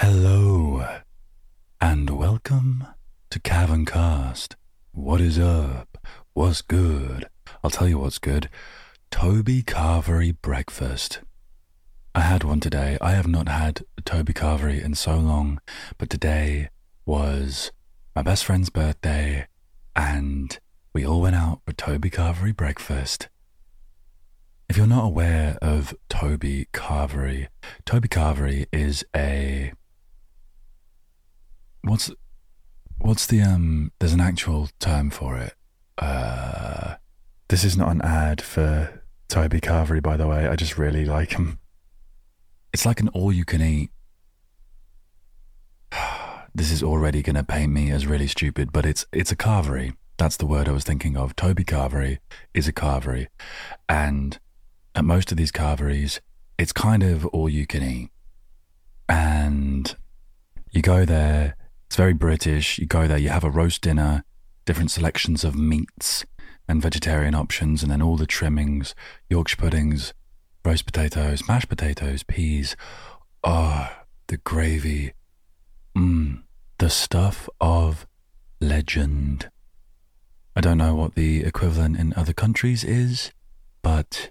Hello, and welcome to Caverncast. What is up? What's good? I'll tell you what's good. Toby Carvery breakfast. I had one today. I have not had Toby Carvery in so long, but today was my best friend's birthday, and we all went out for Toby Carvery breakfast. If you're not aware of Toby Carvery, Toby Carvery is a what's what's the um there's an actual term for it. Uh this is not an ad for Toby Carvery by the way. I just really like him. It's like an all you can eat. This is already going to paint me as really stupid, but it's it's a carvery. That's the word I was thinking of. Toby Carvery is a carvery. And at most of these carveries, it's kind of all you can eat. And you go there, very British. You go there, you have a roast dinner, different selections of meats and vegetarian options, and then all the trimmings, Yorkshire puddings, roast potatoes, mashed potatoes, peas. Oh, the gravy. Mmm, the stuff of legend. I don't know what the equivalent in other countries is, but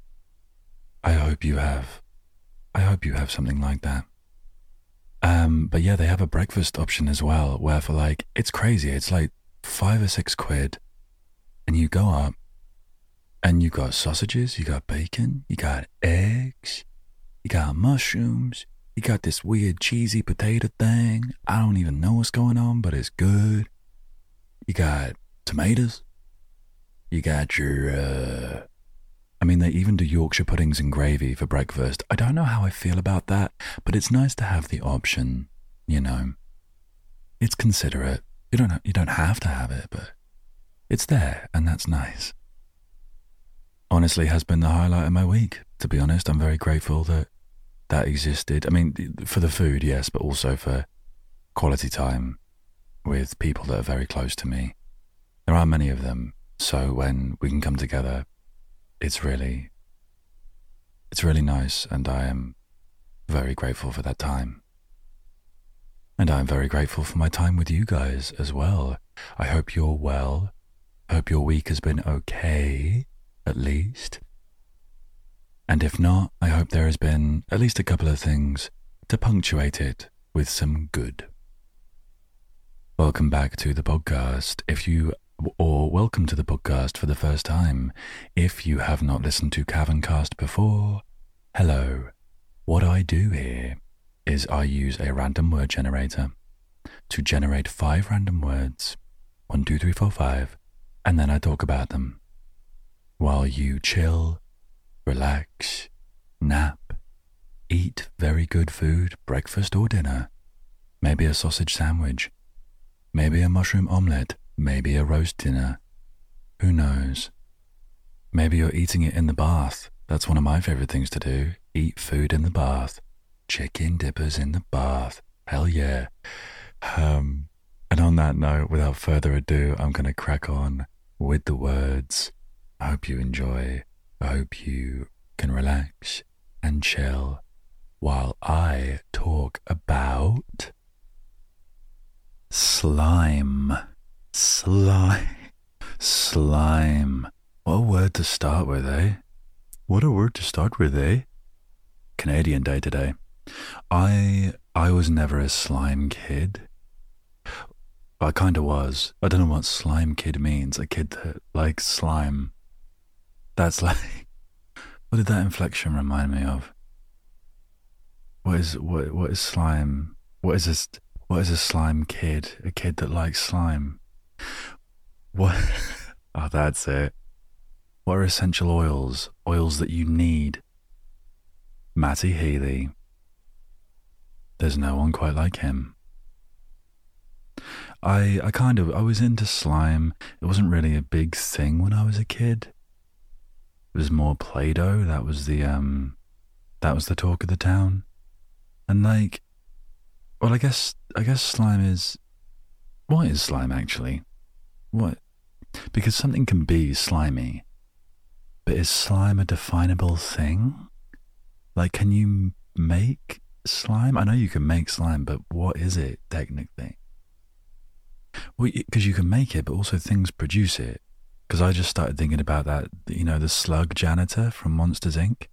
I hope you have. I hope you have something like that. Um, but yeah, they have a breakfast option as well, where for like, it's crazy. It's like five or six quid, and you go up, and you got sausages, you got bacon, you got eggs, you got mushrooms, you got this weird cheesy potato thing. I don't even know what's going on, but it's good. You got tomatoes. You got your, uh, I mean, they even do Yorkshire puddings and gravy for breakfast. I don't know how I feel about that, but it's nice to have the option, you know. It's considerate. You don't, you don't have to have it, but it's there, and that's nice. Honestly, has been the highlight of my week. To be honest, I'm very grateful that that existed. I mean, for the food, yes, but also for quality time with people that are very close to me. There aren't many of them, so when we can come together, it's really, it's really nice, and I am very grateful for that time. And I'm very grateful for my time with you guys as well. I hope you're well. Hope your week has been okay, at least. And if not, I hope there has been at least a couple of things to punctuate it with some good. Welcome back to the podcast. If you, or welcome to the podcast for the first time. If you have not listened to Caverncast before, hello. What I do here is I use a random word generator to generate five random words one, two, three, four, five, and then I talk about them while you chill relax, nap, eat very good food, breakfast or dinner, maybe a sausage sandwich, maybe a mushroom omelette, maybe a roast dinner. Who knows? Maybe you're eating it in the bath. That's one of my favorite things to do. Eat food in the bath. Chicken dippers in the bath. Hell yeah. Um, and on that note, without further ado, I'm going to crack on with the words. I hope you enjoy. I hope you can relax and chill while I talk about slime. Slime. Slime. What a word to start with, eh? What a word to start with, eh? Canadian Day today. I I was never a slime kid. I kinda was. I don't know what slime kid means. A kid that likes slime. That's like, what did that inflection remind me of? What is what what is slime? What is this? What is a slime kid? A kid that likes slime. What? oh, that's it. What are essential oils? Oils that you need. Matty Healy. There's no one quite like him. I I kind of I was into slime. It wasn't really a big thing when I was a kid. It was more Play-Doh. That was the um, that was the talk of the town, and like, well, I guess I guess slime is. What is slime actually? What? Because something can be slimy, but is slime a definable thing? Like, can you make slime? I know you can make slime, but what is it technically? Well, because you can make it, but also things produce it. Because I just started thinking about that, you know, the slug janitor from Monsters Inc.,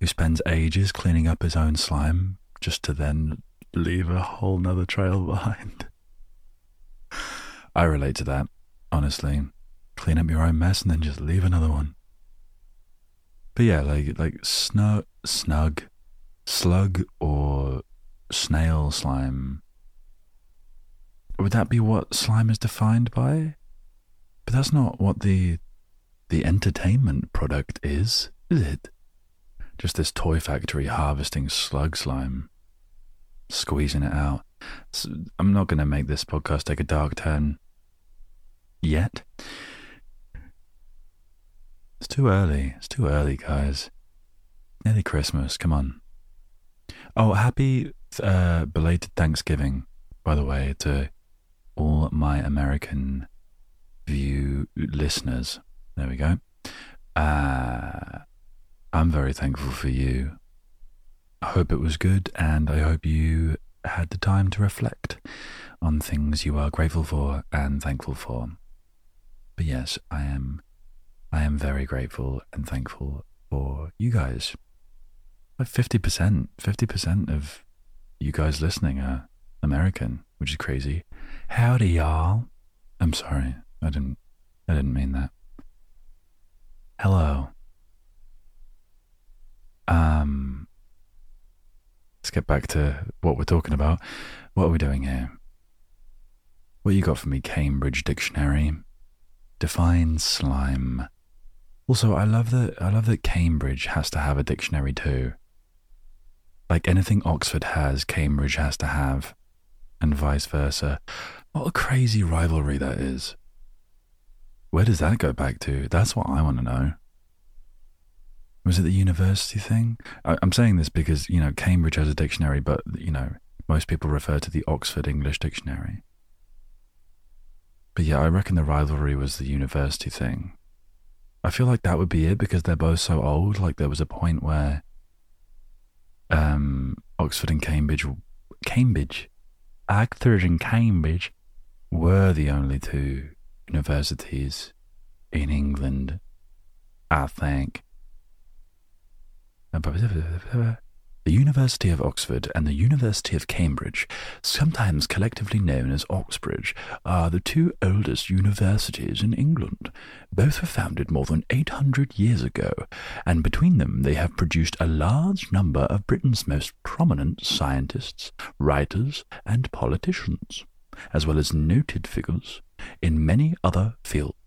who spends ages cleaning up his own slime just to then leave a whole nother trail behind. I relate to that, honestly. Clean up your own mess and then just leave another one. But yeah, like like snug, snug, slug or snail slime. Would that be what slime is defined by? But that's not what the the entertainment product is, is it? Just this toy factory harvesting slug slime, squeezing it out. So I'm not going to make this podcast take a dark turn yet. It's too early. It's too early, guys. Nearly Christmas. Come on. Oh, happy uh, belated Thanksgiving, by the way, to all my American view listeners. There we go. Uh, I'm very thankful for you. I hope it was good, and I hope you had the time to reflect on things you are grateful for and thankful for. But yes, I am I am very grateful and thankful for you guys. Like 50%, 50% of you guys listening are American, which is crazy. Howdy, y'all. I'm sorry. I didn't, I didn't mean that. Hello. Um, let's get back to what we're talking about. What are we doing here? What you got for me, Cambridge Dictionary? Define slime. Also, I love that I love that Cambridge has to have a dictionary too. Like anything Oxford has, Cambridge has to have, and vice versa. What a crazy rivalry that is. Where does that go back to? That's what I want to know. Was it the university thing? I, am saying this because, you know, Cambridge has a dictionary, but, you know, most people refer to the Oxford English Dictionary. But yeah, I reckon the rivalry was the university thing. I feel like that would be it because they're both so old. Like there was a point where um, Oxford and Cambridge, Cambridge, Oxford and Cambridge were the only two universities in England, I think. The University of Oxford and the University of Cambridge, sometimes collectively known as Oxbridge, are the two oldest universities in England. Both were founded more than 800 years ago, and between them they have produced a large number of Britain's most prominent scientists, writers, and politicians, as well as noted figures in many other fields.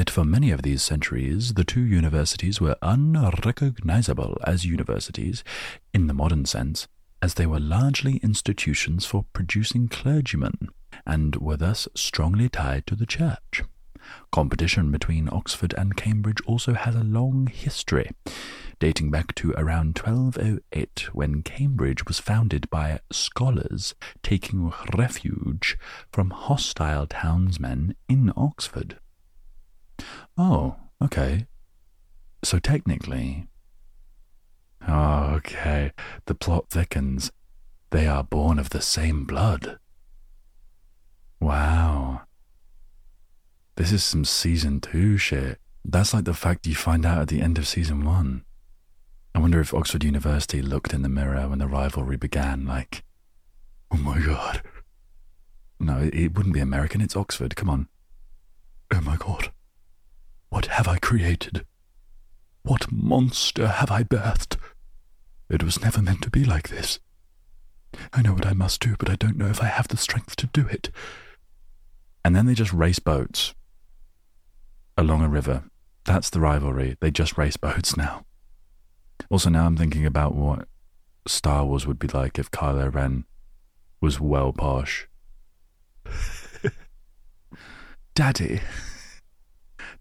Yet for many of these centuries, the two universities were unrecognizable as universities in the modern sense, as they were largely institutions for producing clergymen and were thus strongly tied to the church. Competition between Oxford and Cambridge also has a long history, dating back to around 1208 when Cambridge was founded by scholars taking refuge from hostile townsmen in Oxford. Oh, okay. So technically. Okay. The plot thickens. They are born of the same blood. Wow. This is some season two shit. That's like the fact you find out at the end of season one. I wonder if Oxford University looked in the mirror when the rivalry began, like, oh my god. No, it wouldn't be American, it's Oxford, come on. Oh my god. What have I created? What monster have I birthed? It was never meant to be like this. I know what I must do, but I don't know if I have the strength to do it. And then they just race boats along a river. That's the rivalry. They just race boats now. Also, now I'm thinking about what Star Wars would be like if Kylo Ren was well posh. Daddy.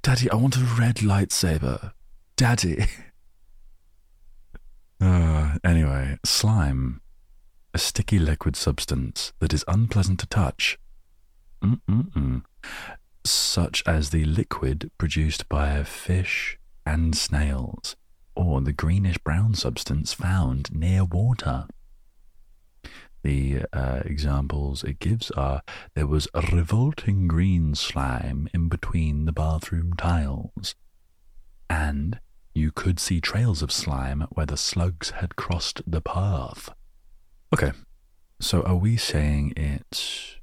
Daddy, I want a red lightsaber. Daddy. Uh, anyway, slime. A sticky liquid substance that is unpleasant to touch. Mm-mm-mm. Such as the liquid produced by fish and snails, or the greenish brown substance found near water. The uh, examples it gives are there was a revolting green slime in between the bathroom tiles, and you could see trails of slime where the slugs had crossed the path. Okay, so are we saying it's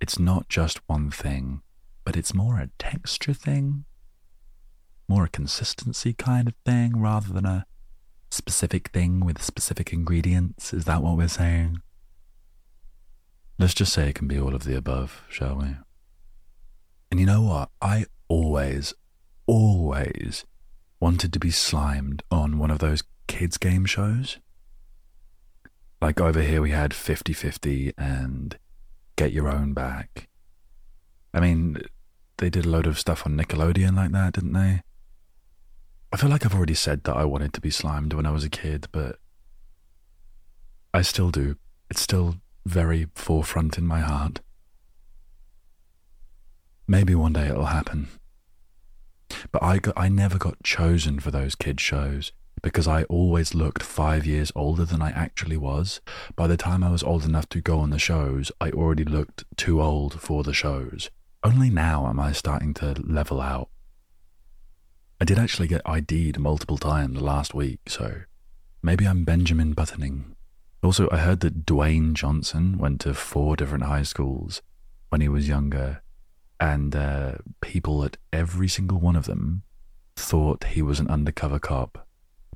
it's not just one thing, but it's more a texture thing? More a consistency kind of thing rather than a specific thing with specific ingredients? Is that what we're saying? Let's just say it can be all of the above, shall we? And you know what? I always, always wanted to be slimed on one of those kids' game shows. Like over here, we had 50 50 and Get Your Own Back. I mean, they did a load of stuff on Nickelodeon like that, didn't they? I feel like I've already said that I wanted to be slimed when I was a kid, but I still do. It's still very forefront in my heart. Maybe one day it'll happen. But I, got, I never got chosen for those kid shows because I always looked five years older than I actually was. By the time I was old enough to go on the shows, I already looked too old for the shows. Only now am I starting to level out. I did actually get ID'd multiple times last week, so maybe I'm Benjamin Buttoning. Also, I heard that Dwayne Johnson went to four different high schools when he was younger, and uh, people at every single one of them thought he was an undercover cop.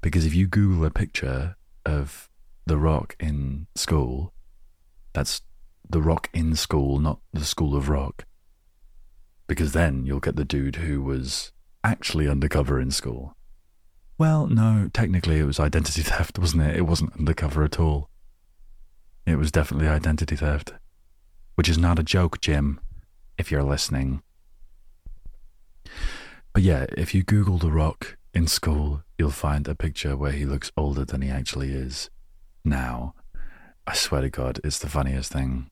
Because if you Google a picture of The Rock in school, that's The Rock in school, not the School of Rock. Because then you'll get the dude who was actually undercover in school. Well, no, technically it was identity theft, wasn't it? It wasn't undercover at all. It was definitely identity theft. Which is not a joke, Jim, if you're listening. But yeah, if you Google The Rock in school, you'll find a picture where he looks older than he actually is now. I swear to God, it's the funniest thing.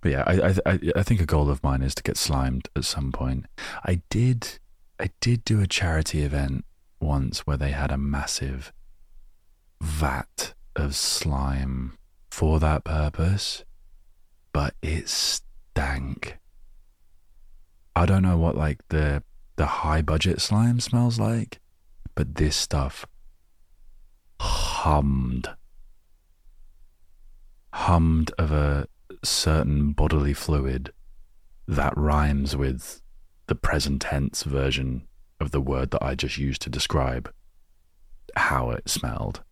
But yeah, I, I, I think a goal of mine is to get slimed at some point. I did, I did do a charity event once where they had a massive vat of slime for that purpose, but it stank. I don't know what like the the high budget slime smells like, but this stuff hummed. Hummed of a certain bodily fluid that rhymes with the present tense version of the word that I just used to describe how it smelled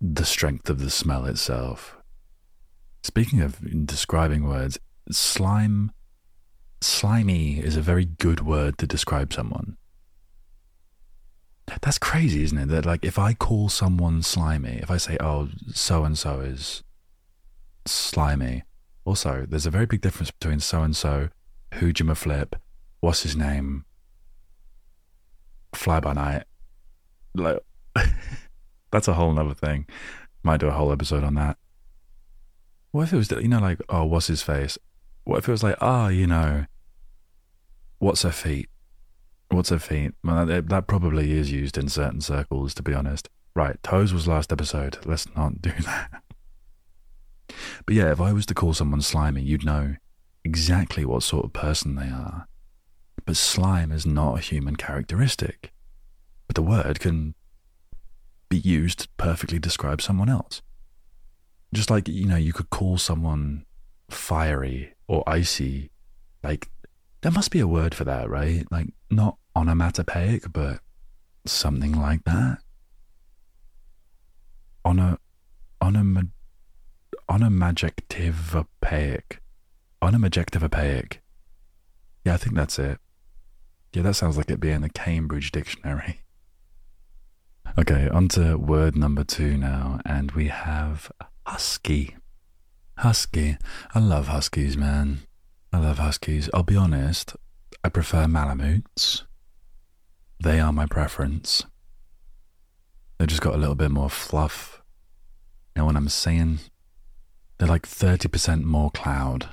the strength of the smell itself. Speaking of describing words, slime, slimy is a very good word to describe someone. That's crazy, isn't it? That like if I call someone slimy, if I say, "Oh, so and so is slimy," also there's a very big difference between so and so, who Jim flip, what's his name, fly by night, like. That's a whole other thing. Might do a whole episode on that. What if it was, you know, like, oh, what's his face? What if it was like, ah, oh, you know, what's her feet? What's her feet? Well, that, that probably is used in certain circles, to be honest. Right, toes was last episode. Let's not do that. But yeah, if I was to call someone slimy, you'd know exactly what sort of person they are. But slime is not a human characteristic. But the word can be used to perfectly describe someone else. Just like, you know, you could call someone fiery or icy. Like, there must be a word for that, right? Like, not onomatopoeic, but something like that. Ono, onom, onomajectivopeic. Onomajectivopeic. Yeah, I think that's it. Yeah, that sounds like it'd be in the Cambridge Dictionary. Okay, on to word number two now, and we have husky. Husky. I love huskies, man. I love huskies. I'll be honest, I prefer Malamutes. They are my preference. They've just got a little bit more fluff. You know what I'm saying? They're like 30% more cloud.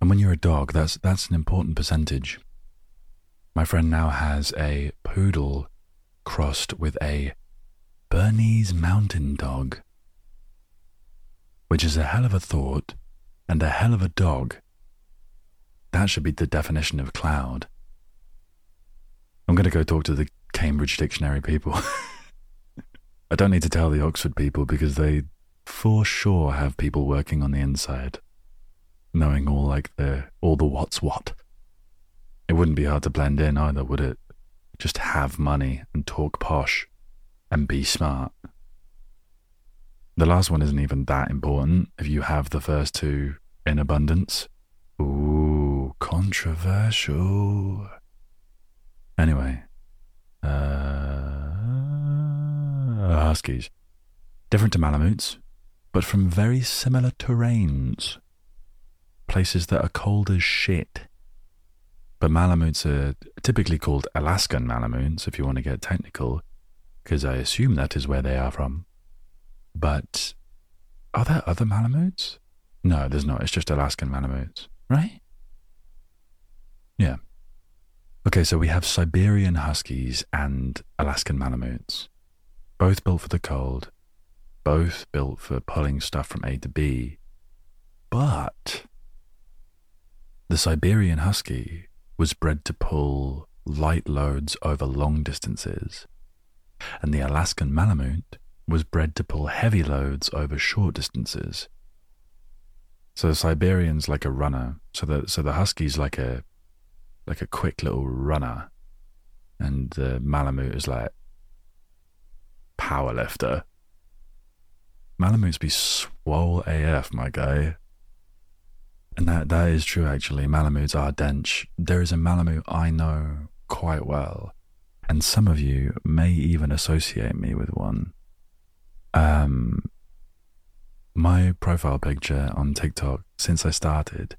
And when you're a dog, that's, that's an important percentage. My friend now has a poodle crossed with a Bernese Mountain Dog. which is a hell of a thought and a hell of a dog. That should be the definition of cloud. I'm going to go talk to the Cambridge Dictionary people. I don't need to tell the Oxford people because they for sure have people working on the inside, knowing all like the all the what's what. It wouldn't be hard to blend in either, would it? Just have money and talk posh and be smart. The last one isn't even that important if you have the first two in abundance. Ooh, controversial. Anyway, uh, huskies. Different to Malamutes, but from very similar terrains. Places that are cold as shit. But Malamutes are typically called Alaskan Malamutes, if you want to get technical, because I assume that is where they are from. But are there other Malamutes? No, there's not. It's just Alaskan Malamutes, right? Yeah. Okay, so we have Siberian Huskies and Alaskan Malamutes, both built for the cold, both built for pulling stuff from A to B. But the Siberian Husky was bred to pull light loads over long distances, and the Alaskan Malamute was bred to pull heavy loads over short distances. So the Siberian's like a runner, so the so the Husky's like a like a quick little runner, and the Malamute is like power lifter. Malamutes be swole AF, my guy. And that, that is true, actually. Malamutes are dench. There is a Malamute I know quite well, and some of you may even associate me with one. Um, my profile picture on TikTok since I started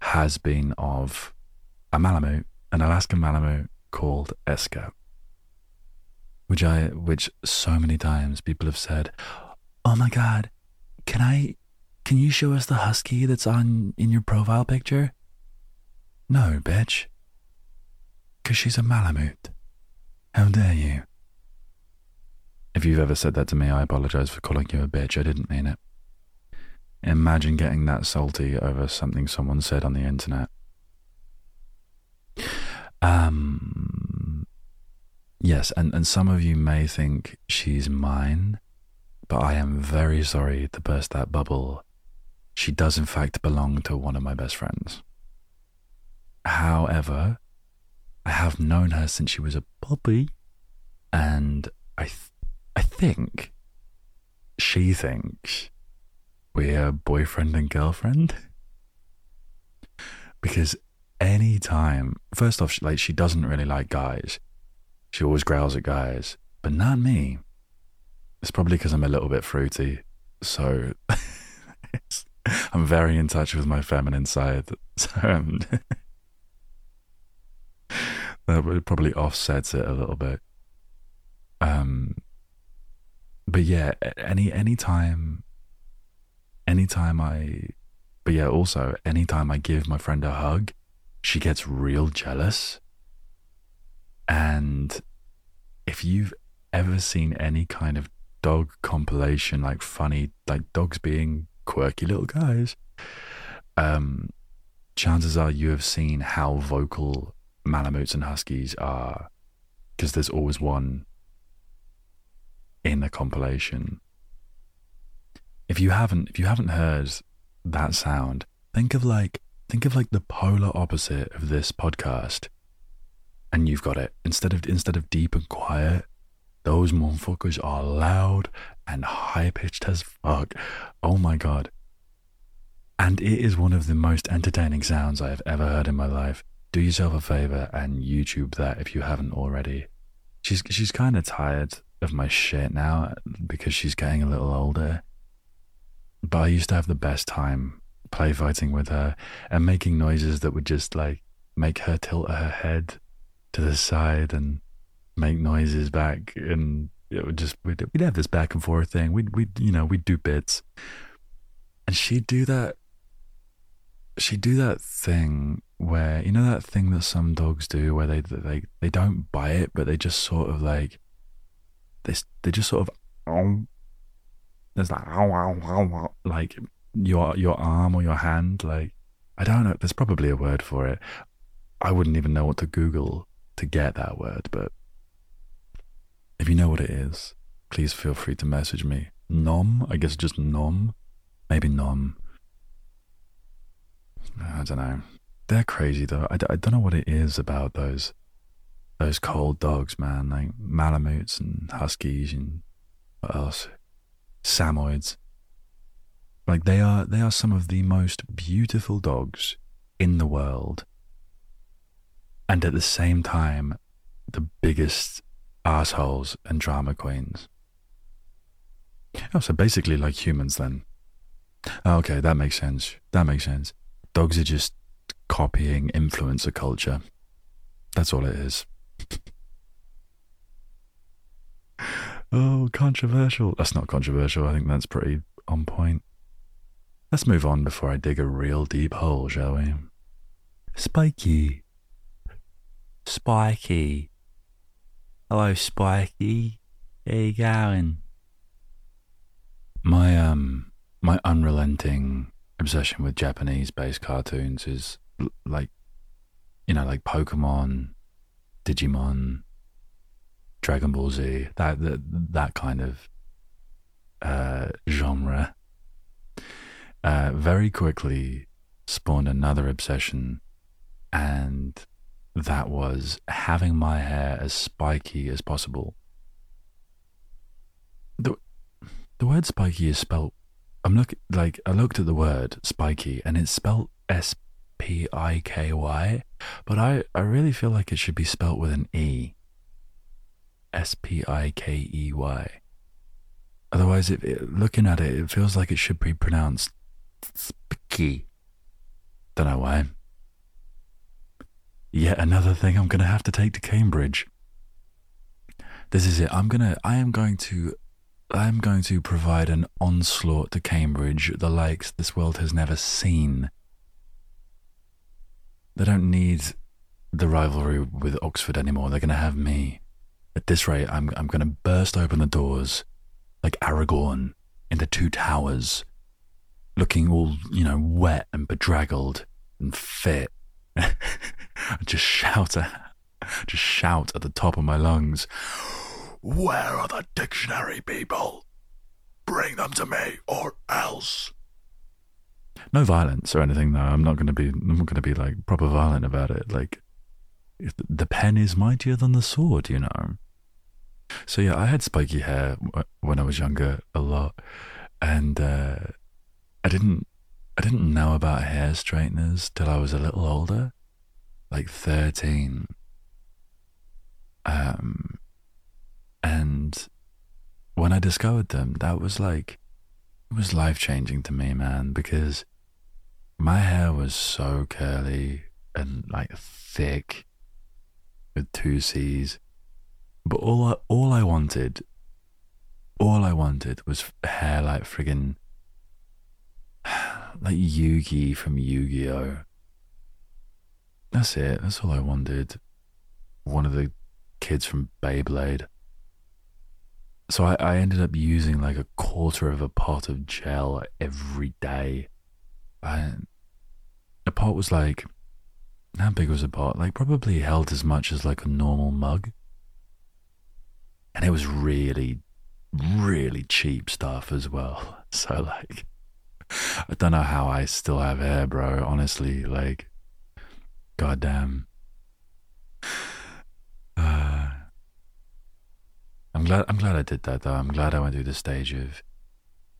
has been of a Malamute, an Alaskan Malamute called Eska, which I, which so many times people have said, "Oh my God, can I, can you show us the husky that's on in your profile picture?" No, bitch, because she's a Malamute. How dare you? If you've ever said that to me, I apologize for calling you a bitch. I didn't mean it. Imagine getting that salty over something someone said on the internet. Um, yes, and, and some of you may think she's mine, but I am very sorry to burst that bubble. She does, in fact, belong to one of my best friends. However, I have known her since she was a puppy, and I th- I think she thinks we're boyfriend and girlfriend. Because any time, first off, like she doesn't really like guys. She always growls at guys, but not me. It's probably because I'm a little bit fruity. So I'm very in touch with my feminine side. So um, that probably offsets it a little bit. Um, but yeah, any anytime, anytime I, but yeah, also anytime I give my friend a hug, she gets real jealous. And if you've ever seen any kind of dog compilation, like funny, like dogs being quirky little guys, um, chances are you have seen how vocal Malamutes and Huskies are, because there's always one in the compilation. If you haven't if you haven't heard that sound, think of like think of like the polar opposite of this podcast. And you've got it. Instead of instead of deep and quiet, those motherfuckers are loud and high pitched as fuck. Oh my god. And it is one of the most entertaining sounds I have ever heard in my life. Do yourself a favor and YouTube that if you haven't already. She's she's kind of tired of my shit now because she's getting a little older. But I used to have the best time play fighting with her and making noises that would just like make her tilt her head to the side and make noises back and it would just we'd, we'd have this back and forth thing we'd we'd you know we'd do bits and she'd do that she'd do that thing where you know that thing that some dogs do where they they they don't bite but they just sort of like they they just sort of there's like like your your arm or your hand. Like I don't know. There's probably a word for it. I wouldn't even know what to Google to get that word, but if you know what it is, please feel free to message me. Nom, I guess just nom, maybe nom. I don't know. They're crazy though. I, I don't know what it is about those those cold dogs, man. Like Malamutes and Huskies and what else? Samoyeds. Like they are they are some of the most beautiful dogs in the world. And at the same time, the biggest assholes and drama queens. Oh, so basically like humans then. Oh, okay, that makes sense. That makes sense. Dogs are just copying influencer culture. That's all it is. oh, controversial. That's not controversial. I think that's pretty on point. Let's move on before I dig a real deep hole, shall we? Spiky. Spiky. Hello, Spiky. How you going? My um, my unrelenting obsession with Japanese-based cartoons is like, you know, like Pokemon, Digimon, Dragon Ball Z, that that, that kind of uh, genre, uh, very quickly spawned another obsession, and that was having my hair as spiky as possible. The, the word spiky is spelled. I'm looking like I looked at the word spiky and it's spelled S P I K Y, but I, I really feel like it should be spelt with an E. S P I K E Y. Otherwise, it, it, looking at it, it feels like it should be pronounced spiky. Don't know why. Yet another thing I'm going to have to take to Cambridge. This is it. I'm going to, I am going to, I am going to provide an onslaught to Cambridge, the likes this world has never seen. They don't need the rivalry with Oxford anymore. They're going to have me. At this rate, I'm, I'm going to burst open the doors like Aragorn in the Two Towers, looking all, you know, wet and bedraggled and fit. just shout at, just shout at the top of my lungs. Where are the dictionary people? Bring them to me or else. No violence or anything though. I'm not going to be. I'm not going to be like proper violent about it. Like, the pen is mightier than the sword, you know. So yeah, I had spiky hair when I was younger a lot, and uh, I didn't. I didn't know about hair straighteners till I was a little older, like thirteen. Um, and when I discovered them, that was like it was life changing to me, man, because my hair was so curly and like thick with two C's. But all I, all I wanted, all I wanted was hair like friggin' like Yugi from Yu-Gi-Oh. That's it. That's all I wanted. One of the kids from Beyblade. So I, I ended up using like a quarter of a pot of gel every day the pot was like, how big was the pot? Like probably held as much as like a normal mug. And it was really, really cheap stuff as well. So like, I don't know how I still have hair, bro. Honestly, like, goddamn. Uh, I'm glad. I'm glad I did that though. I'm glad I went through the stage of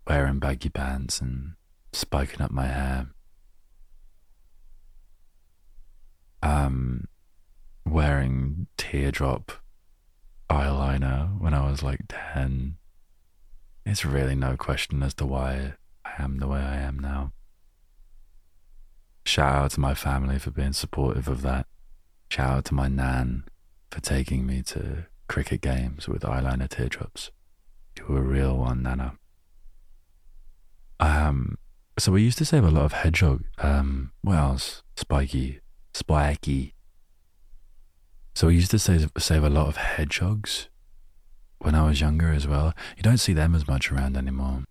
wearing baggy pants and spiking up my hair. Um, wearing teardrop eyeliner when I was like 10. It's really no question as to why am the way I am now. Shout out to my family for being supportive of that. Shout out to my nan for taking me to cricket games with eyeliner teardrops. You were a real one, Nana. Um, so we used to save a lot of hedgehog. Um, what else? Spiky, spiky. So we used to save save a lot of hedgehogs when I was younger as well. You don't see them as much around anymore.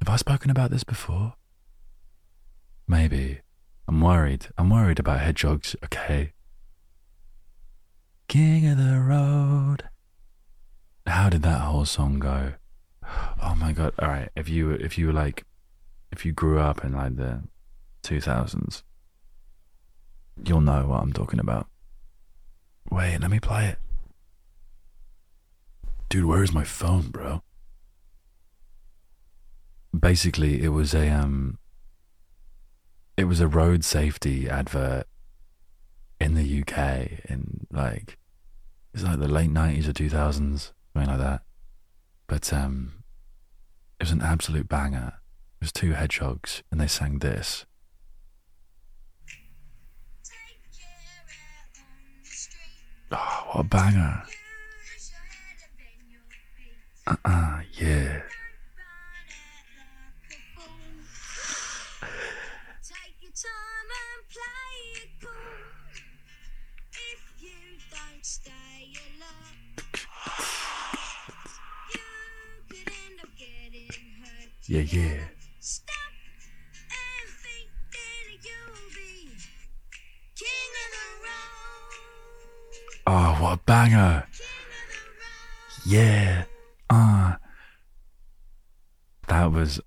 Have I spoken about this before? Maybe. I'm worried. I'm worried about hedgehogs, okay? King of the road. How did that whole song go? Oh my god. All right, if you if you were like if you grew up in like the 2000s, you'll know what I'm talking about. Wait, let me play it. Dude, where is my phone, bro? Basically, it was a um it was a road safety advert in the UK in like it's like the late 90s or 2000s, something like that. But um it was an absolute banger. It was two hedgehogs and they sang this. Oh, what a banger. Uh uh yeah. Yeah, yeah. Oh, what a banger. Yeah. Ah. Uh, that was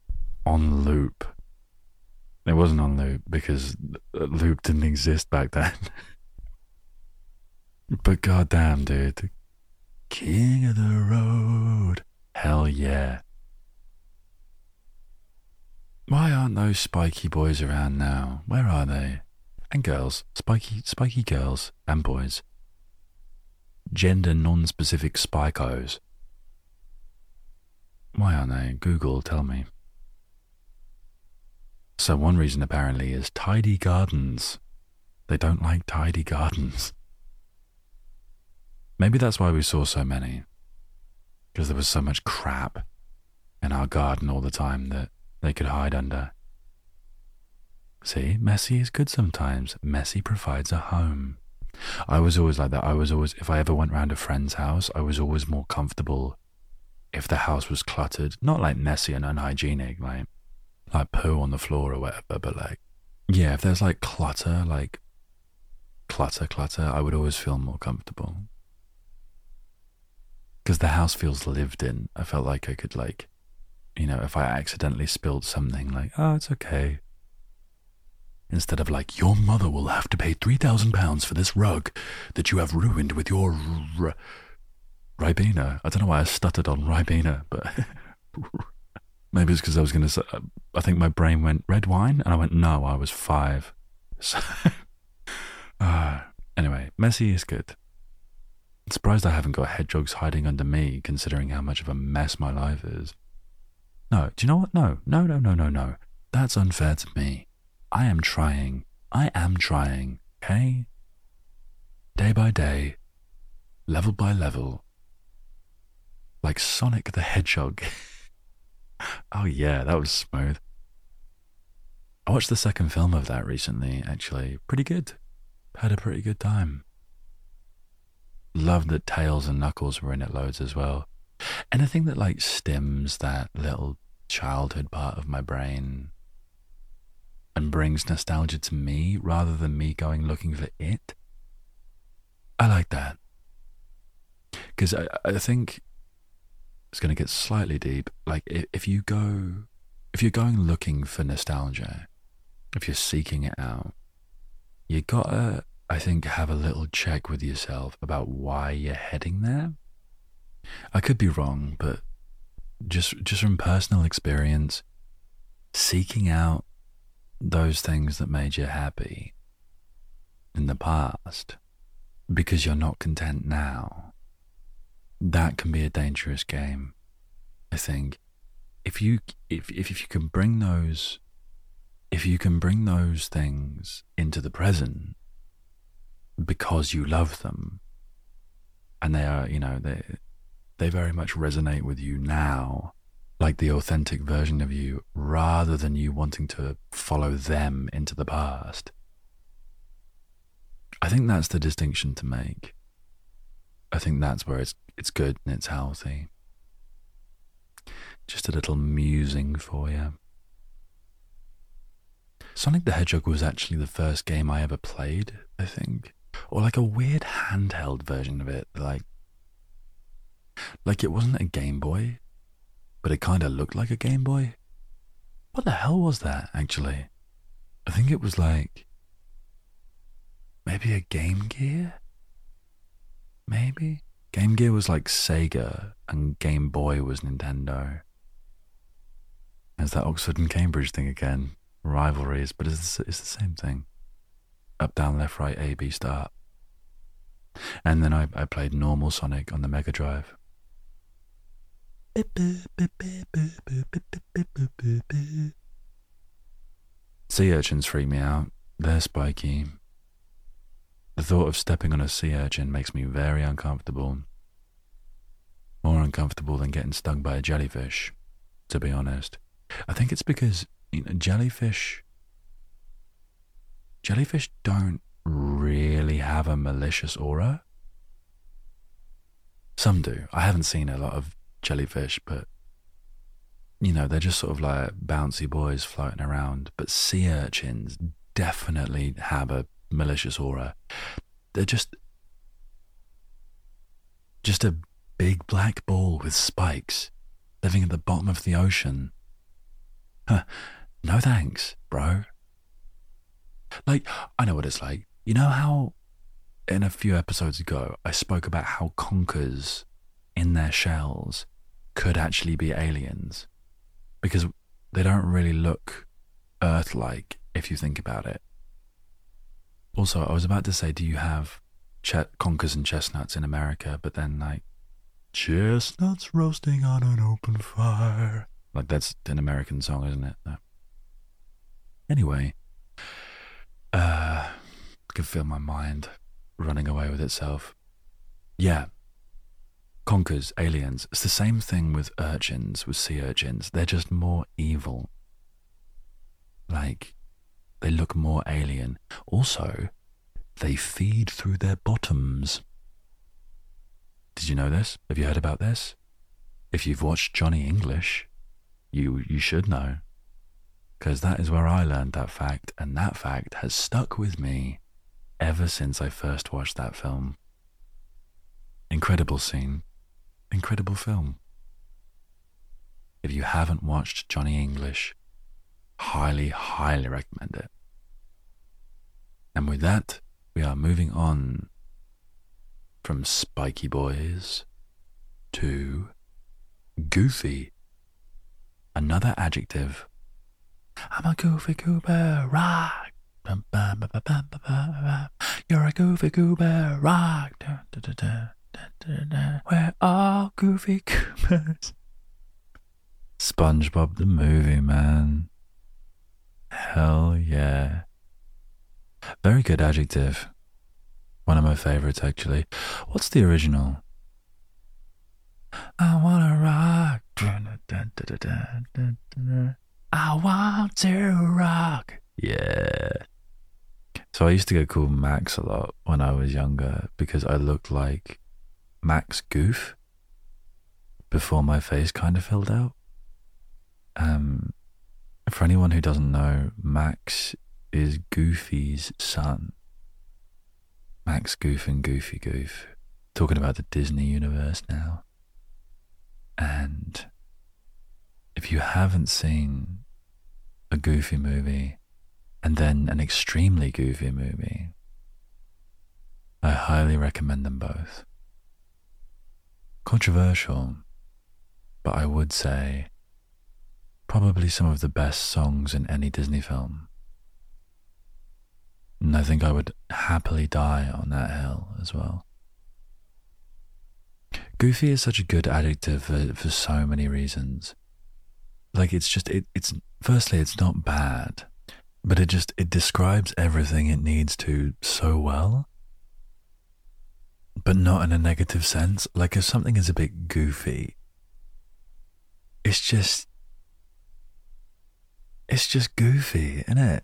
on loop. It wasn't on loop because loop didn't exist back then. but goddamn, dude. King of the road. Hell yeah. Why aren't those spiky boys around now? Where are they? And girls. Spiky, spiky girls and boys gender non-specific spikos. Why aren't they? Google, tell me. So one reason apparently is tidy gardens. They don't like tidy gardens. Maybe that's why we saw so many. Because there was so much crap in our garden all the time that they could hide under. See, messy is good sometimes. Messy provides a home. I was always like that. I was always, if I ever went round a friend's house, I was always more comfortable if the house was cluttered, not like messy and unhygienic, like like poo on the floor or whatever, but like yeah, if there's like clutter, like clutter, clutter, I would always feel more comfortable because the house feels lived in. I felt like I could like, you know, if I accidentally spilled something, like oh, it's okay instead of like, your mother will have to pay £3,000 for this rug that you have ruined with your r- Ribena. I don't know why I stuttered on Ribena, but maybe it's because I was going to say, I think my brain went, red wine? And I went, no, I was five. So, uh, anyway, messy is good. I'm surprised I haven't got hedgehogs hiding under me, considering how much of a mess my life is. No, do you know what? No, no, no, no, no, no. That's unfair to me. I am trying. I am trying, okay? Day by day, level by level, like Sonic the Hedgehog. oh, yeah, that was smooth. I watched the second film of that recently, actually. Pretty good. Had a pretty good time. Loved that Tails and Knuckles were in it loads as well. Anything that like stims that little childhood part of my brain and brings nostalgia to me rather than me going looking for it. I like that. Because I, I think it's going to get slightly deep. Like, if you go, if you're going looking for nostalgia, if you're seeking it out, you gotta, I think, have a little check with yourself about why you're heading there. I could be wrong, but just just from personal experience, seeking out those things that made you happy in the past because you're not content now, that can be a dangerous game. I think if you if if, if you can bring those if you can bring those things into the present because you love them and they are you know they they very much resonate with you now like the authentic version of you rather than you wanting to follow them into the past. I think that's the distinction to make. I think that's where it's it's good and it's healthy. Just a little musing for you. Sonic the Hedgehog was actually the first game I ever played, I think. Or like a weird handheld version of it. Like, like it wasn't a Game Boy, but it kind of looked like a Game Boy. What the hell was that, actually? I think it was like maybe a Game Gear? Maybe? Game Gear was like Sega and Game Boy was Nintendo. It's that Oxford and Cambridge thing again. Rivalries, but it's, it's the same thing. Up, down, left, right, A, B, start. And then I, I played normal Sonic on the Mega Drive. Sea urchins freak me out. They're spiky. The thought of stepping on a sea urchin makes me very uncomfortable. More uncomfortable than getting stung by a jellyfish, to be honest. I think it's because you know, jellyfish jellyfish don't really have a malicious aura. Some do. I haven't seen a lot of jellyfish, but you know, they're just sort of like bouncy boys floating around. But sea urchins definitely have a malicious aura. They're just just a big black ball with spikes living at the bottom of the ocean. Huh. No thanks, bro. Like, I know what it's like. You know how in a few episodes ago I spoke about how conkers in their shells could actually be aliens because they don't really look Earth like if you think about it. Also, I was about to say, do you have ch- conkers and chestnuts in America? But then, like, chestnuts roasting on an open fire. Like, that's an American song, isn't it? No. Anyway, uh, I can feel my mind running away with itself. Yeah. Conkers, aliens. It's the same thing with urchins, with sea urchins. They're just more evil. Like, they look more alien. Also, they feed through their bottoms. Did you know this? Have you heard about this? If you've watched Johnny English, you you should know. Because that is where I learned that fact, and that fact has stuck with me ever since I first watched that film. Incredible scene. Incredible film. If you haven't watched Johnny English, highly, highly recommend it. And with that, we are moving on from Spiky Boys to Goofy. Another adjective. I'm a goofy goober rock. You're a goofy goober rock. We're all goofy goobers. SpongeBob the movie, man. Hell yeah. Very good adjective. One of my favorites, actually. What's the original? I wanna rock. I want to rock. Yeah. So I used to get called Max a lot when I was younger because I looked like Max Goof before my face kind of filled out. Um, for anyone who doesn't know, Max is Goofy's son. Max Goof and Goofy Goof. Talking about the Disney universe now. And if you haven't seen a Goofy movie and then an extremely Goofy movie, I highly recommend them both. Controversial, but I would say probably some of the best songs in any Disney film. And I think I would happily die on that hill as well. Goofy is such a good adjective for, for so many reasons. Like it's just it, it's firstly it's not bad, but it just it describes everything it needs to so well. But not in a negative sense. Like if something is a bit goofy, it's just it's just goofy, isn't it?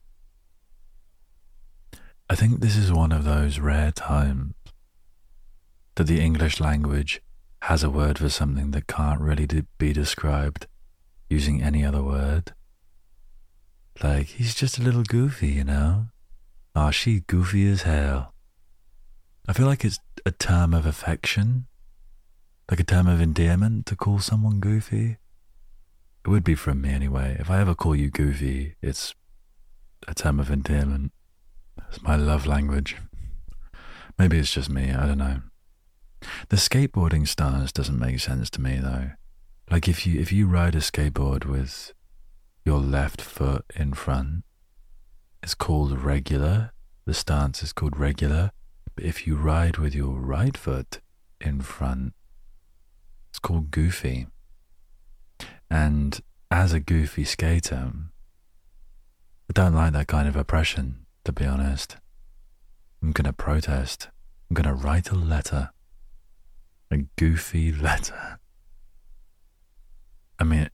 I think this is one of those rare times that the English language has a word for something that can't really be described using any other word. Like, he's just a little goofy, you know? Ah, oh, she goofy as hell. I feel like it's a term of affection, like a term of endearment to call someone goofy. It would be from me anyway. If I ever call you goofy, it's a term of endearment. It's my love language. Maybe it's just me, I don't know. The skateboarding stance doesn't make sense to me though. Like if you if you ride a skateboard with your left foot in front, it's called regular. The stance is called regular. If you ride with your right foot in front, it's called goofy. And as a goofy skater, I don't like that kind of oppression, to be honest. I'm going to protest. I'm going to write a letter. A goofy letter. I mean,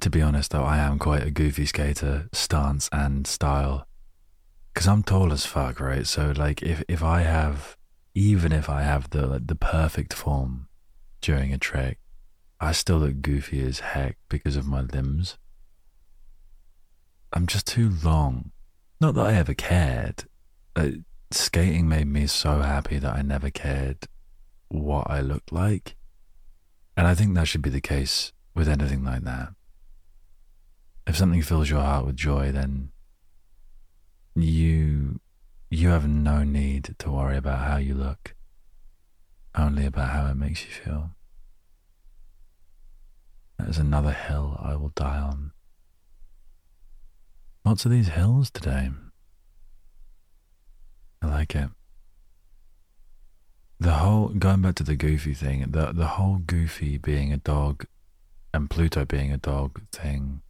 to be honest, though, I am quite a goofy skater, stance and style. Because I'm tall as fuck, right? So, like, if, if I have, even if I have the, like, the perfect form during a trick, I still look goofy as heck because of my limbs. I'm just too long. Not that I ever cared. Uh, skating made me so happy that I never cared what I looked like. And I think that should be the case with anything like that. If something fills your heart with joy, then you you have no need to worry about how you look, only about how it makes you feel. That is another hill I will die on. Lots of these hills today. I like it. The whole going back to the goofy thing, the the whole goofy being a dog and Pluto being a dog thing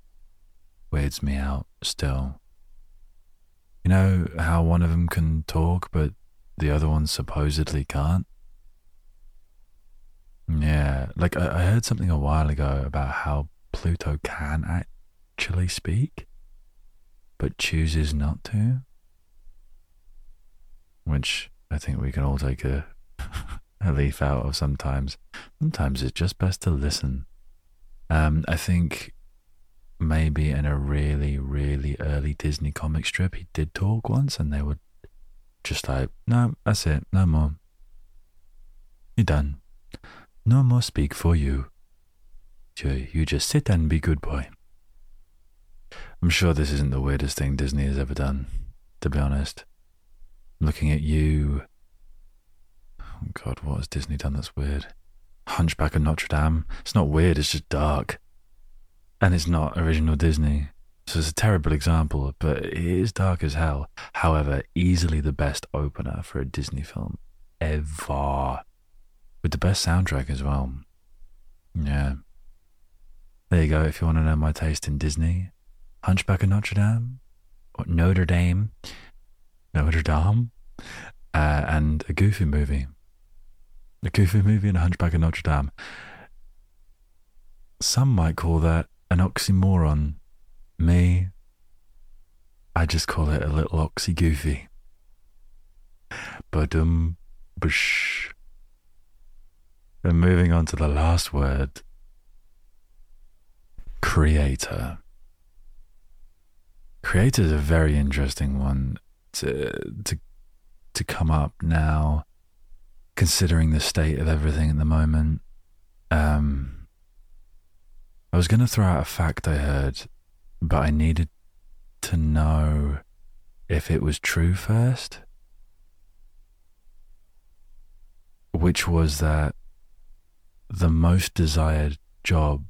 weirds me out still. You know how one of them can talk, but the other one supposedly can't? Yeah, like I, I heard something a while ago about how Pluto can actually speak, but chooses not to. Which I think we can all take a, a leaf out of sometimes. Sometimes it's just best to listen. Um, I think maybe in a really, really early Disney comic strip, he did talk once, and they would just like, no, that's it, no more. You're done. No more speak for you. You just sit and be good boy. I'm sure this isn't the weirdest thing Disney has ever done, to be honest. Looking at you. Oh God, what has Disney done that's weird? Hunchback of Notre Dame. It's not weird, it's just dark and it's not original Disney. So it's a terrible example, but it is dark as hell. However, easily the best opener for a Disney film ever. With the best soundtrack as well. Yeah. There you go. If you want to know my taste in Disney, Hunchback of Notre Dame, or Notre Dame, Notre Dame, uh, and a Goofy movie. A Goofy movie and a Hunchback of Notre Dame. Some might call that an oxymoron. Me, I just call it a little oxy goofy. But um, bush. And moving on to the last word creator. Creator is a very interesting one to, to, to come up now, considering the state of everything at the moment. Um, I was going to throw out a fact I heard, but I needed to know if it was true first. Which was that the most desired job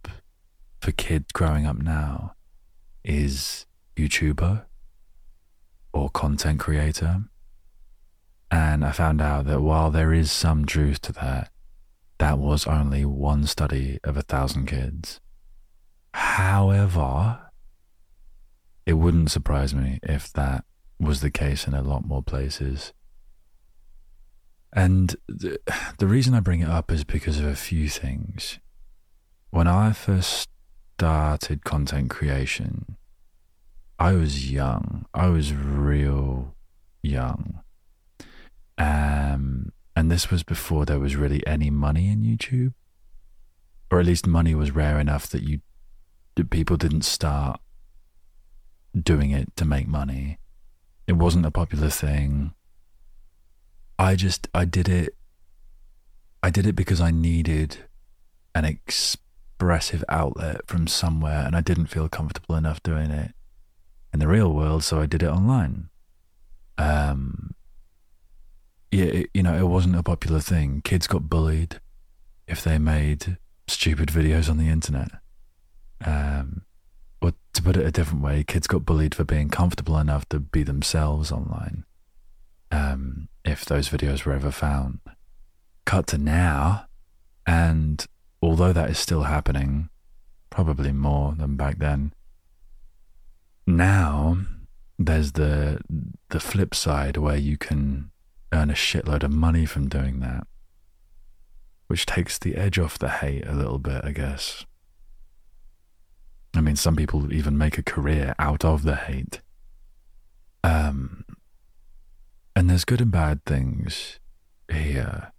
for kids growing up now is YouTuber or content creator. And I found out that while there is some truth to that, that was only one study of a thousand kids. However, it wouldn't surprise me if that was the case in a lot more places. And the, the reason I bring it up is because of a few things. When I first started content creation, I was young. I was real young. Um, and this was before there was really any money in YouTube. Or at least money was rare enough that you people didn't start doing it to make money. It wasn't a popular thing. I just I did it I did it because I needed an expressive outlet from somewhere and I didn't feel comfortable enough doing it in the real world, so I did it online. Um yeah, it, you know, it wasn't a popular thing. Kids got bullied if they made stupid videos on the internet. Um, or to put it a different way, kids got bullied for being comfortable enough to be themselves online. Um, if those videos were ever found. Cut to now, and although that is still happening, probably more than back then, now there's the the flip side where you can earn a shitload of money from doing that, which takes the edge off the hate a little bit, I guess. I mean, some people even make a career out of the hate. Um, and there's good and bad things here.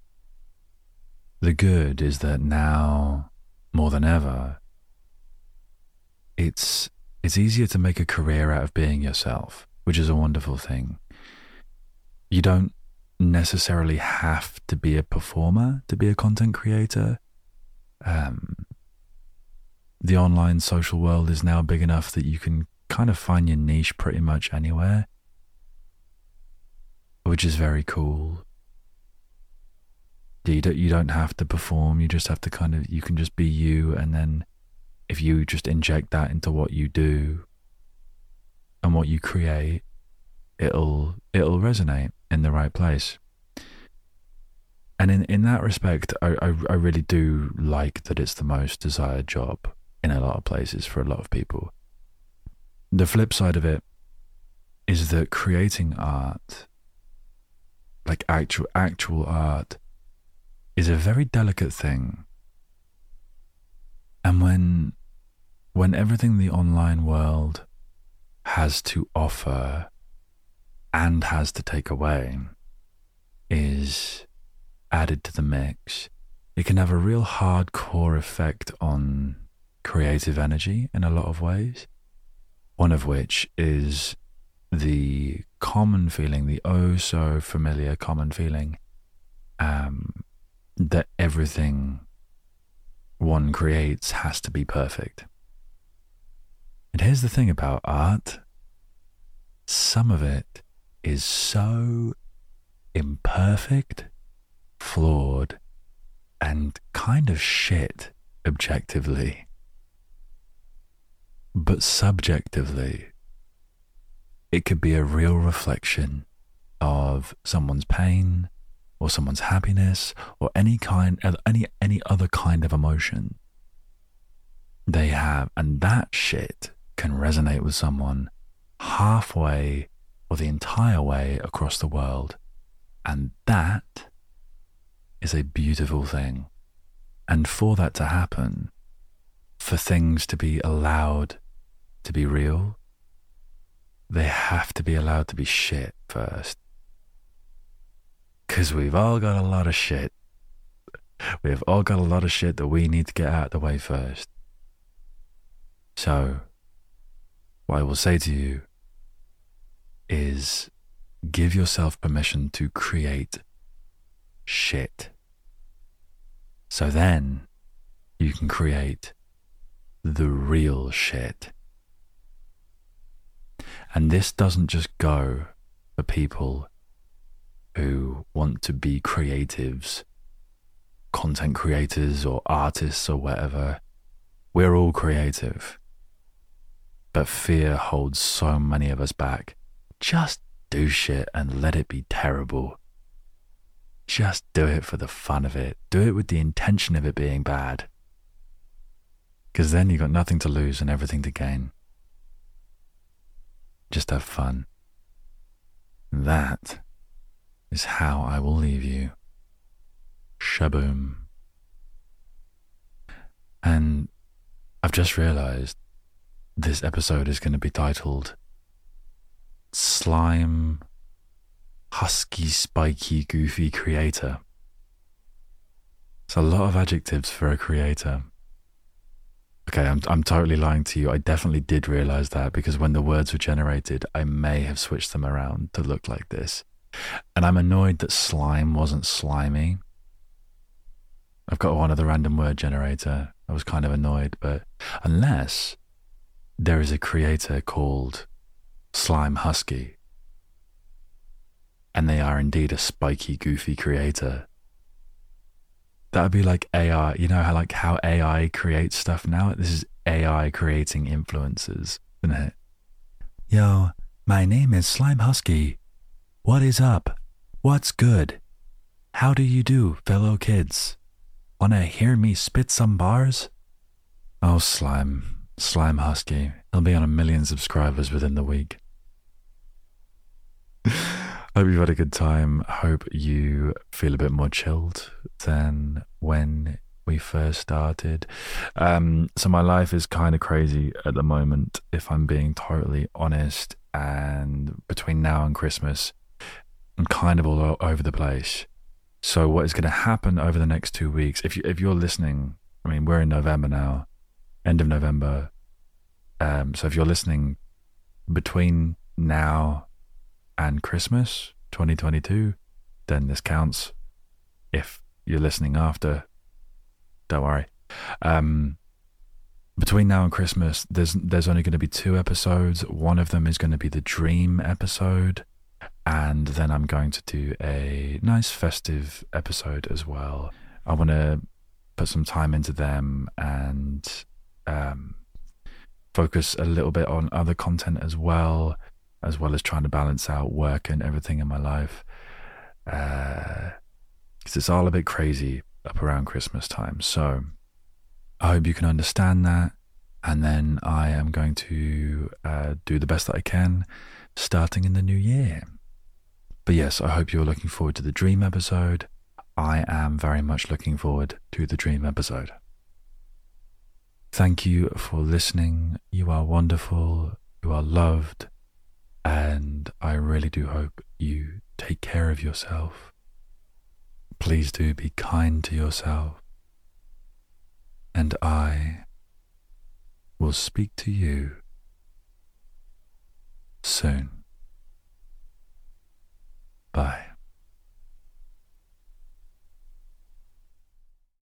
The good is that now, more than ever, it's it's easier to make a career out of being yourself, which is a wonderful thing. You don't necessarily have to be a performer to be a content creator. Um, the online social world is now big enough that you can kind of find your niche pretty much anywhere, which is very cool. You don't, you don't have to perform, you just have to kind of, you can just be you. And then if you just inject that into what you do and what you create, it'll, it'll resonate in the right place. And in, in that respect, I, I, I really do like that it's the most desired job in a lot of places for a lot of people. The flip side of it is that creating art, like actual actual art, is a very delicate thing. And when when everything the online world has to offer and has to take away is added to the mix, it can have a real hardcore effect on creative energy in a lot of ways. One of which is the common feeling, the oh so familiar common feeling um, that everything one creates has to be perfect. And here's the thing about art some of it is so imperfect, flawed, and kind of shit objectively but subjectively, it could be a real reflection of someone's pain or someone's happiness or any kind uh, any any other kind of emotion they have. And that shit can resonate with someone halfway or the entire way across the world. And that is a beautiful thing. And for that to happen for things to be allowed to be real, they have to be allowed to be shit first. Because we've all got a lot of shit. We've all got a lot of shit that we need to get out of the way first. So, what I will say to you is give yourself permission to create shit. So then you can create the real shit. And this doesn't just go for people who want to be creatives, content creators, or artists, or whatever. We're all creative. But fear holds so many of us back. Just do shit and let it be terrible. Just do it for the fun of it. Do it with the intention of it being bad. Because then you've got nothing to lose and everything to gain. Just have fun. That is how I will leave you. Shaboom. And I've just realized this episode is going to be titled Slime Husky Spiky Goofy Creator. It's a lot of adjectives for a creator. Okay, I'm I'm totally lying to you. I definitely did realize that because when the words were generated, I may have switched them around to look like this. And I'm annoyed that slime wasn't slimy. I've got one of the random word generator. I was kind of annoyed, but unless there is a creator called Slime Husky, and they are indeed a spiky, goofy creator. That would be like AI. You know how like how AI creates stuff now? This is AI creating influences, isn't it? Yo, my name is Slime Husky. What is up? What's good? How do you do, fellow kids? Wanna hear me spit some bars? Oh, Slime. Slime Husky. He'll be on a million subscribers within the week. Hope you've had a good time. Hope you feel a bit more chilled than when we first started. Um, so my life is kind of crazy at the moment, if I'm being totally honest. And between now and Christmas, I'm kind of all over the place. So what is going to happen over the next two weeks? If you if you're listening, I mean, we're in November now, end of November. Um, so if you're listening between now and Christmas 2022, then this counts. If you're listening after, don't worry. Um, between now and Christmas, there's there's only going to be two episodes. One of them is going to be the dream episode, and then I'm going to do a nice festive episode as well. I want to put some time into them and um, focus a little bit on other content as well as well as trying to balance out work and everything in my life. Because uh, it's all a bit crazy up around Christmas time. So I hope you can understand that. And then I am going to uh, do the best that I can starting in the new year. But yes, I hope you're looking forward to the dream episode. I am very much looking forward to the dream episode. Thank you for listening. You are wonderful. You are loved. And I really do hope you take care of yourself. Please do be kind to yourself. And I will speak to you soon. Bye.